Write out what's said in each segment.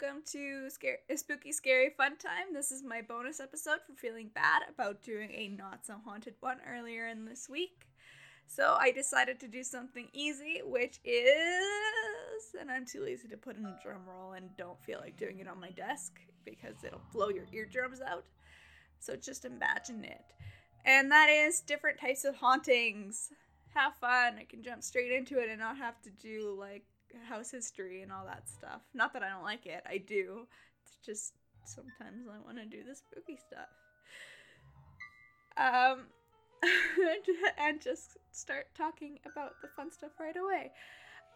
welcome to Scary, Spooky Scary Fun Time. This is my bonus episode for feeling bad about doing a not so haunted one earlier in this week. So I decided to do something easy, which is, and I'm too lazy to put in a drum roll and don't feel like doing it on my desk because it'll blow your eardrums out. So just imagine it. And that is different types of hauntings. Have fun. I can jump straight into it and not have to do like house history and all that stuff. Not that I don't like it, I do. It's just sometimes I want to do the spooky stuff. Um, and just start talking about the fun stuff right away.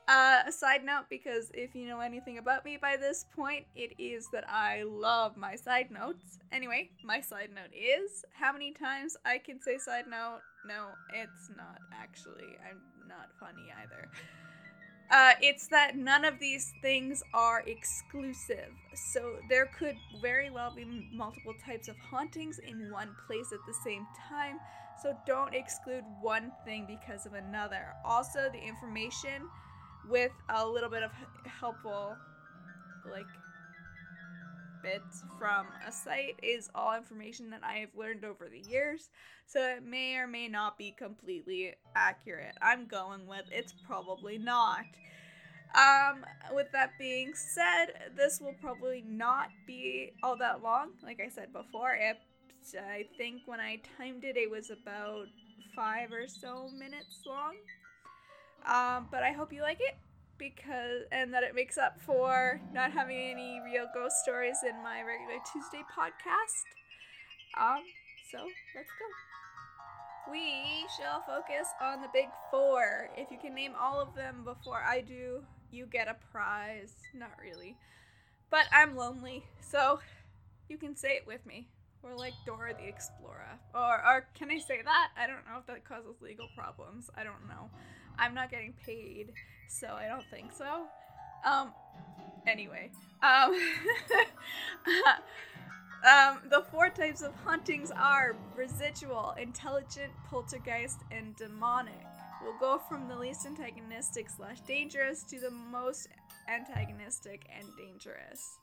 Uh, a side note, because if you know anything about me by this point, it is that I love my side notes. Anyway, my side note is how many times I can say side note? No, it's not actually. I'm not funny either. Uh, it's that none of these things are exclusive. So there could very well be multiple types of hauntings in one place at the same time. So don't exclude one thing because of another. Also, the information with a little bit of helpful, like, bits from a site is all information that I have learned over the years. So it may or may not be completely accurate. I'm going with it's probably not. Um, with that being said, this will probably not be all that long. Like I said before, it, I think when I timed it, it was about five or so minutes long. Um, but I hope you like it because and that it makes up for not having any real ghost stories in my regular Tuesday podcast. Um, so let's go. We shall focus on the big four. If you can name all of them before I do, you get a prize. Not really. But I'm lonely, so you can say it with me. Or like Dora the Explorer. Or, or can I say that? I don't know if that causes legal problems. I don't know. I'm not getting paid, so I don't think so. Um, anyway. Um, um, the four types of hauntings are residual, intelligent, poltergeist, and demonic. We'll go from the least antagonistic slash dangerous to the most antagonistic and dangerous.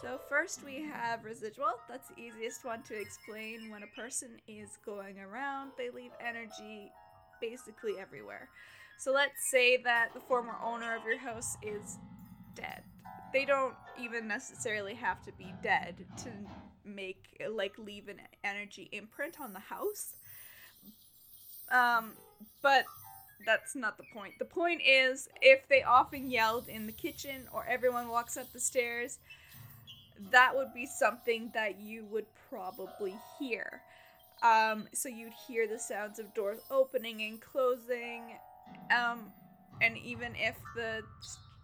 So first we have residual. That's the easiest one to explain. When a person is going around, they leave energy basically everywhere. So let's say that the former owner of your house is dead. They don't even necessarily have to be dead to make like leave an energy imprint on the house. Um, but that's not the point. The point is if they often yelled in the kitchen or everyone walks up the stairs, that would be something that you would probably hear. Um, so you'd hear the sounds of doors opening and closing. Um, and even if the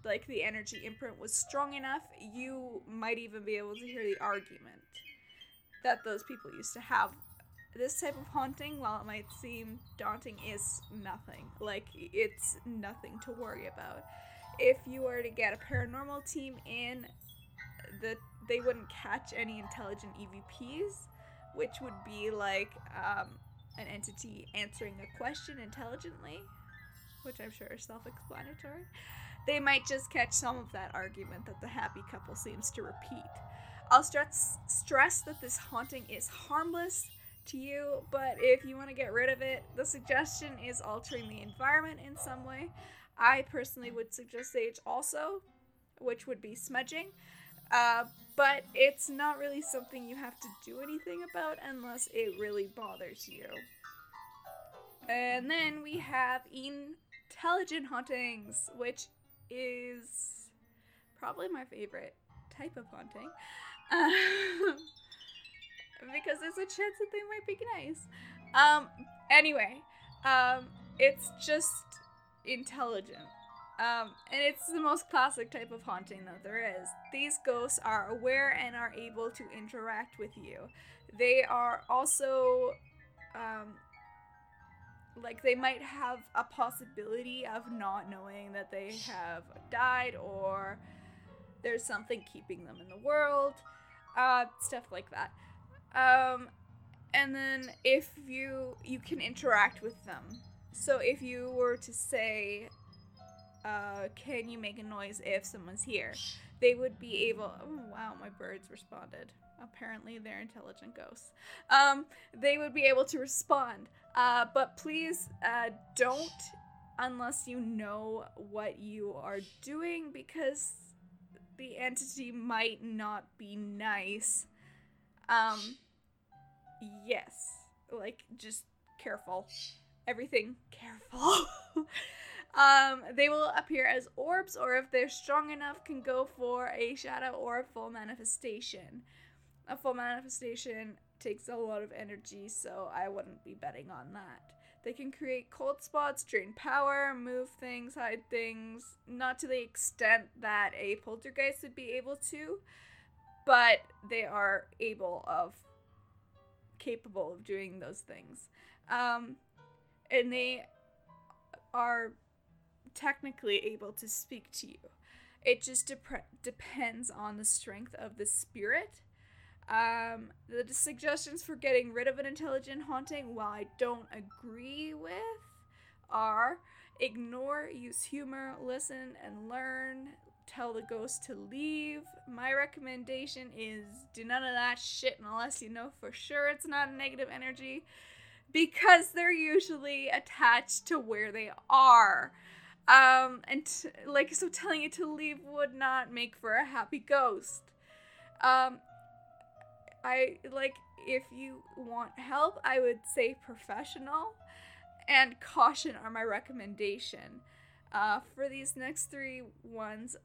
like the energy imprint was strong enough, you might even be able to hear the argument that those people used to have. This type of haunting, while it might seem daunting, is nothing. Like it's nothing to worry about. If you were to get a paranormal team in, that they wouldn't catch any intelligent EVPs which would be like um, an entity answering a question intelligently, which I'm sure is self explanatory. They might just catch some of that argument that the happy couple seems to repeat. I'll stress, stress that this haunting is harmless to you, but if you want to get rid of it, the suggestion is altering the environment in some way. I personally would suggest sage also, which would be smudging. Uh, but it's not really something you have to do anything about unless it really bothers you. And then we have intelligent hauntings, which is probably my favorite type of haunting. Um, because there's a chance that they might be nice. Um, anyway, um, it's just intelligent. Um, and it's the most classic type of haunting that there is. These ghosts are aware and are able to interact with you. They are also, um, like, they might have a possibility of not knowing that they have died or there's something keeping them in the world, uh, stuff like that. Um, and then if you you can interact with them. So if you were to say uh, can you make a noise if someone's here? They would be able. Oh, wow, my birds responded. Apparently, they're intelligent ghosts. Um, they would be able to respond. Uh, but please uh, don't unless you know what you are doing because the entity might not be nice. Um, yes. Like, just careful. Everything careful. um, they will appear as orbs, or if they're strong enough, can go for a shadow or a full manifestation. A full manifestation takes a lot of energy, so I wouldn't be betting on that. They can create cold spots, drain power, move things, hide things, not to the extent that a poltergeist would be able to, but they are able of capable of doing those things. Um, and they are technically able to speak to you. It just dep- depends on the strength of the spirit um, the suggestions for getting rid of an intelligent haunting, while I don't agree with, are ignore, use humor, listen and learn, tell the ghost to leave. My recommendation is do none of that shit unless you know for sure it's not a negative energy because they're usually attached to where they are. Um, and t- like, so telling you to leave would not make for a happy ghost. Um, I like if you want help, I would say professional and caution are my recommendation. Uh, for these next three ones,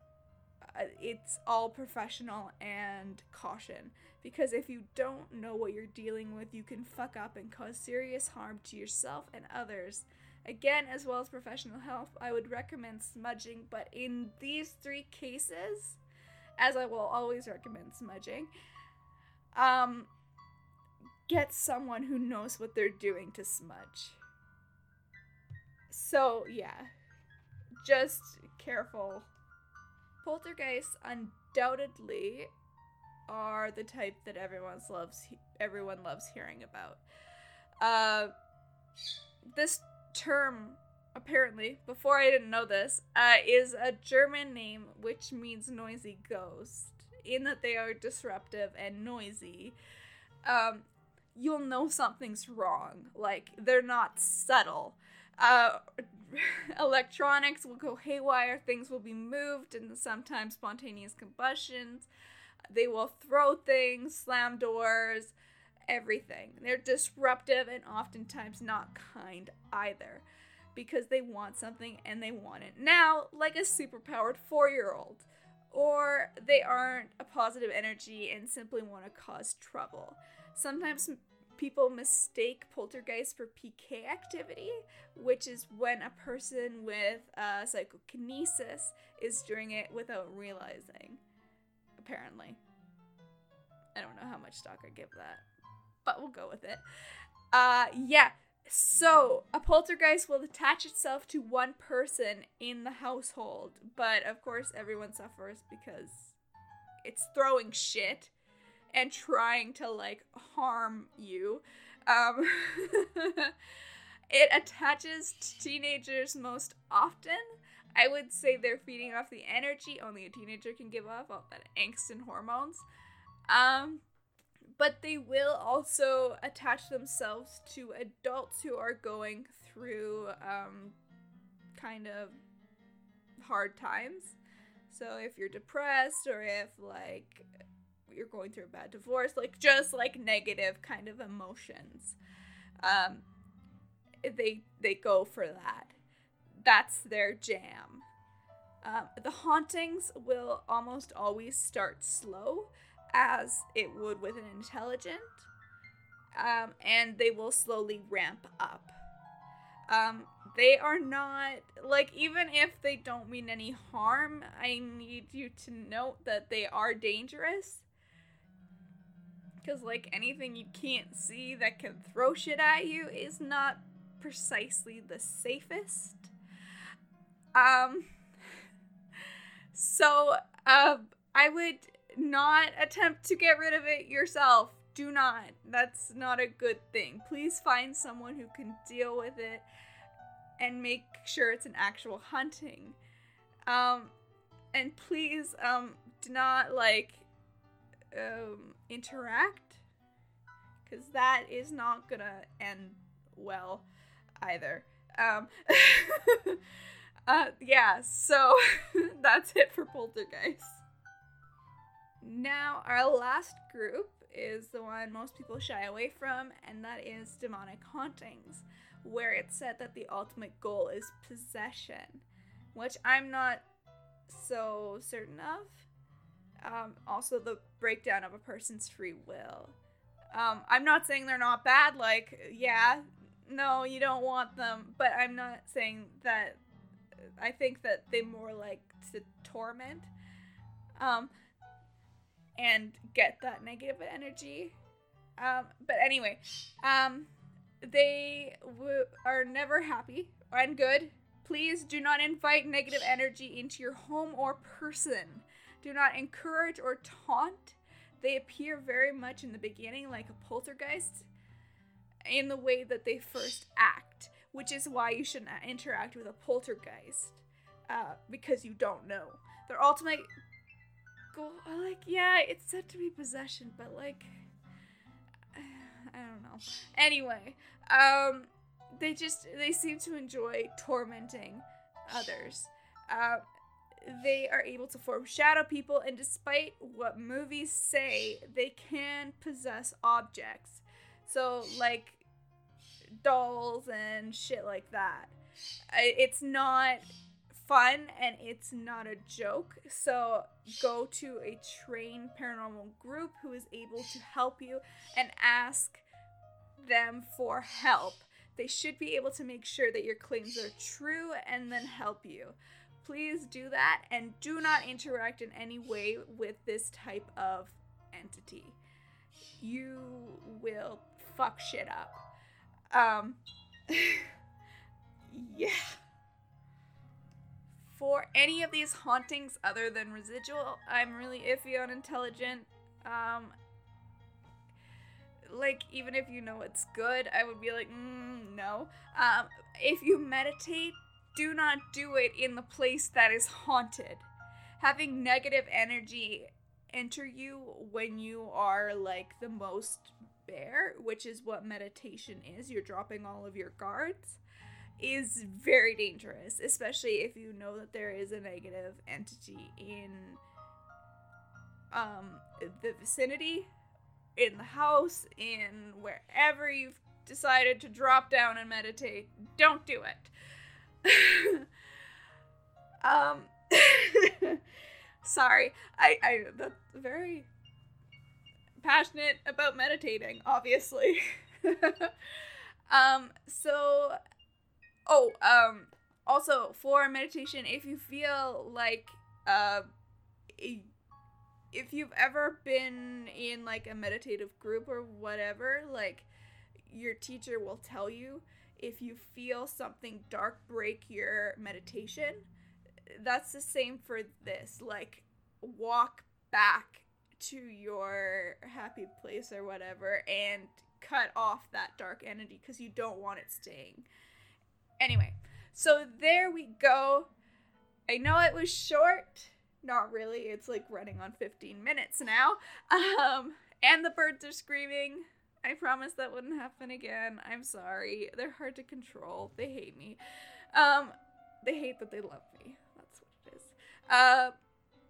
uh, it's all professional and caution because if you don't know what you're dealing with, you can fuck up and cause serious harm to yourself and others. Again, as well as professional help, I would recommend smudging, but in these three cases, as I will always recommend smudging, um, get someone who knows what they're doing to smudge. So, yeah. Just careful. Poltergeists undoubtedly are the type that everyone loves everyone loves hearing about. Uh this term apparently, before I didn't know this, uh, is a German name which means noisy ghost in that they are disruptive and noisy, um, you'll know something's wrong. Like, they're not subtle. Uh, electronics will go haywire, things will be moved, and sometimes spontaneous combustions. They will throw things, slam doors, everything. They're disruptive and oftentimes not kind either because they want something and they want it now, like a superpowered four year old or they aren't a positive energy and simply want to cause trouble. Sometimes people mistake poltergeist for PK activity, which is when a person with uh, psychokinesis is doing it without realizing. Apparently. I don't know how much stock I give that, but we'll go with it. Uh, yeah, so, a poltergeist will attach itself to one person in the household, but of course, everyone suffers because it's throwing shit and trying to like harm you. Um, it attaches to teenagers most often. I would say they're feeding off the energy only a teenager can give off, all that angst and hormones. Um, but they will also attach themselves to adults who are going through um, kind of hard times. So if you're depressed or if like you're going through a bad divorce, like just like negative kind of emotions, um, they they go for that. That's their jam. Um, the hauntings will almost always start slow as it would with an intelligent, um, and they will slowly ramp up. Um, they are not like even if they don't mean any harm. I need you to note that they are dangerous. Because, like, anything you can't see that can throw shit at you is not precisely the safest. Um, so, uh, I would not attempt to get rid of it yourself. Do not. That's not a good thing. Please find someone who can deal with it and make sure it's an actual hunting. Um, and please, um, do not like um interact, because that is not gonna end well either. Um, uh, yeah. So that's it for Poltergeist. Now, our last group is the one most people shy away from, and that is demonic hauntings, where it's said that the ultimate goal is possession, which I'm not so certain of. Um, also, the breakdown of a person's free will. Um, I'm not saying they're not bad, like, yeah, no, you don't want them, but I'm not saying that. I think that they more like to torment. Um, and get that negative energy. Um, but anyway, um, they w- are never happy and good. Please do not invite negative energy into your home or person. Do not encourage or taunt. They appear very much in the beginning like a poltergeist in the way that they first act, which is why you shouldn't interact with a poltergeist uh, because you don't know. Their ultimate like, yeah, it's said to be possession, but like, I don't know. Anyway, um, they just they seem to enjoy tormenting others. Uh, they are able to form shadow people, and despite what movies say, they can possess objects. So, like dolls and shit like that. It's not fun and it's not a joke. So go to a trained paranormal group who is able to help you and ask them for help. They should be able to make sure that your claims are true and then help you. Please do that and do not interact in any way with this type of entity. You will fuck shit up. Um yeah for any of these hauntings other than residual, I'm really iffy on intelligent. Um, like even if you know it's good, I would be like, mm, no. Um, if you meditate, do not do it in the place that is haunted. Having negative energy enter you when you are like the most bare, which is what meditation is. You're dropping all of your guards is very dangerous, especially if you know that there is a negative entity in um the vicinity, in the house, in wherever you've decided to drop down and meditate. Don't do it. um sorry. I I that's very passionate about meditating, obviously. um so Oh, um, also for meditation, if you feel like, uh, if you've ever been in like a meditative group or whatever, like your teacher will tell you if you feel something dark break your meditation. That's the same for this. Like, walk back to your happy place or whatever and cut off that dark entity because you don't want it staying. Anyway, so there we go. I know it was short. Not really. It's like running on 15 minutes now. Um, and the birds are screaming. I promise that wouldn't happen again. I'm sorry. They're hard to control. They hate me. Um, they hate that they love me. That's what it is. Uh,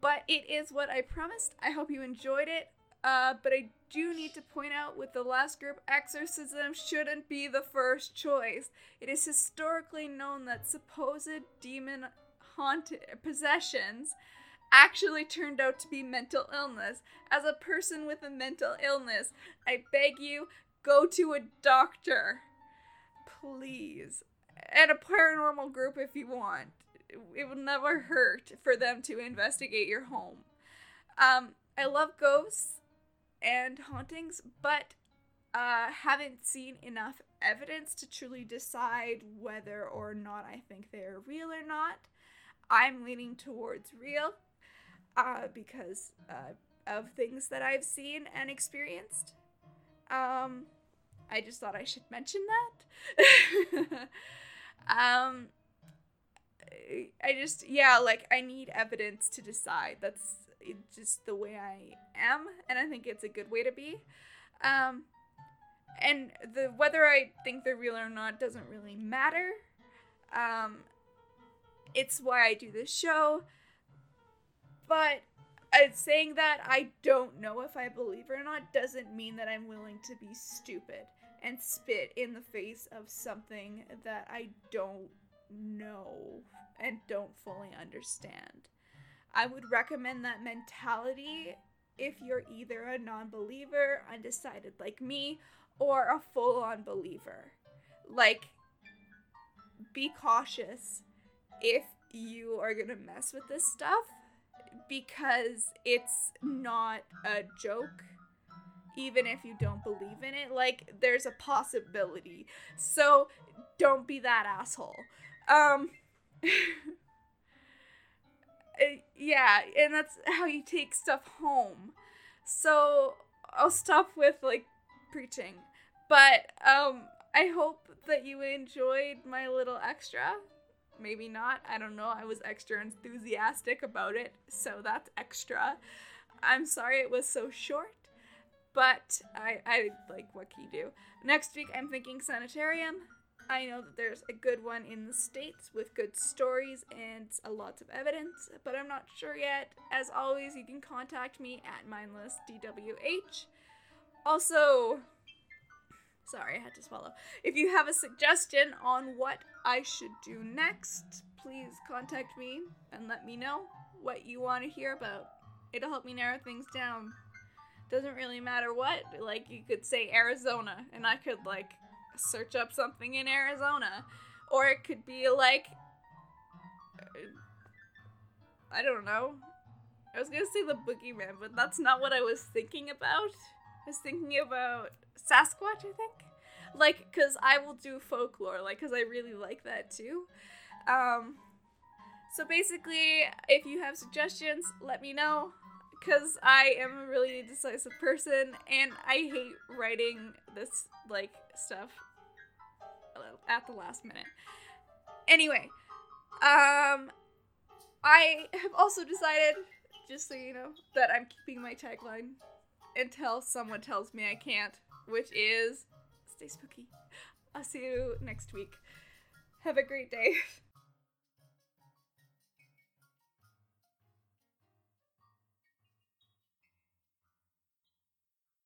but it is what I promised. I hope you enjoyed it. Uh, but I do need to point out with the last group, exorcism shouldn't be the first choice. It is historically known that supposed demon haunted possessions actually turned out to be mental illness. As a person with a mental illness, I beg you, go to a doctor. Please. And a paranormal group if you want. It will never hurt for them to investigate your home. Um, I love ghosts and hauntings, but uh, haven't seen enough evidence to truly decide whether or not I think they're real or not. I'm leaning towards real uh, because uh, of things that I've seen and experienced. Um, I just thought I should mention that. um, I just yeah, like I need evidence to decide. That's just the way I am, and I think it's a good way to be. Um, and the whether I think they're real or not doesn't really matter. Um, it's why I do this show. But uh, saying that I don't know if I believe or not doesn't mean that I'm willing to be stupid and spit in the face of something that I don't know and don't fully understand. I would recommend that mentality if you're either a non believer, undecided like me, or a full on believer. Like, be cautious if you are gonna mess with this stuff because it's not a joke even if you don't believe in it. Like there's a possibility. So don't be that asshole. Um yeah and that's how you take stuff home. So i'll stop with like preaching but um i hope that you enjoyed my little extra. Maybe not i don't know i was extra enthusiastic about it so that's extra. I'm sorry it was so short but i i like what can you do. Next week i'm thinking sanitarium I know that there's a good one in the States with good stories and a lot of evidence, but I'm not sure yet. As always, you can contact me at mindlessdwh. Also, sorry, I had to swallow. If you have a suggestion on what I should do next, please contact me and let me know what you want to hear about. It'll help me narrow things down. Doesn't really matter what. Like, you could say Arizona, and I could, like, search up something in Arizona. Or it could be like uh, I don't know. I was gonna say the boogeyman, but that's not what I was thinking about. I was thinking about Sasquatch, I think. Like, cause I will do folklore, like, cause I really like that too. Um, so basically, if you have suggestions, let me know, cause I am a really decisive person, and I hate writing this like stuff at the last minute. Anyway, um, I have also decided, just so you know, that I'm keeping my tagline until someone tells me I can't, which is stay spooky. I'll see you next week. Have a great day.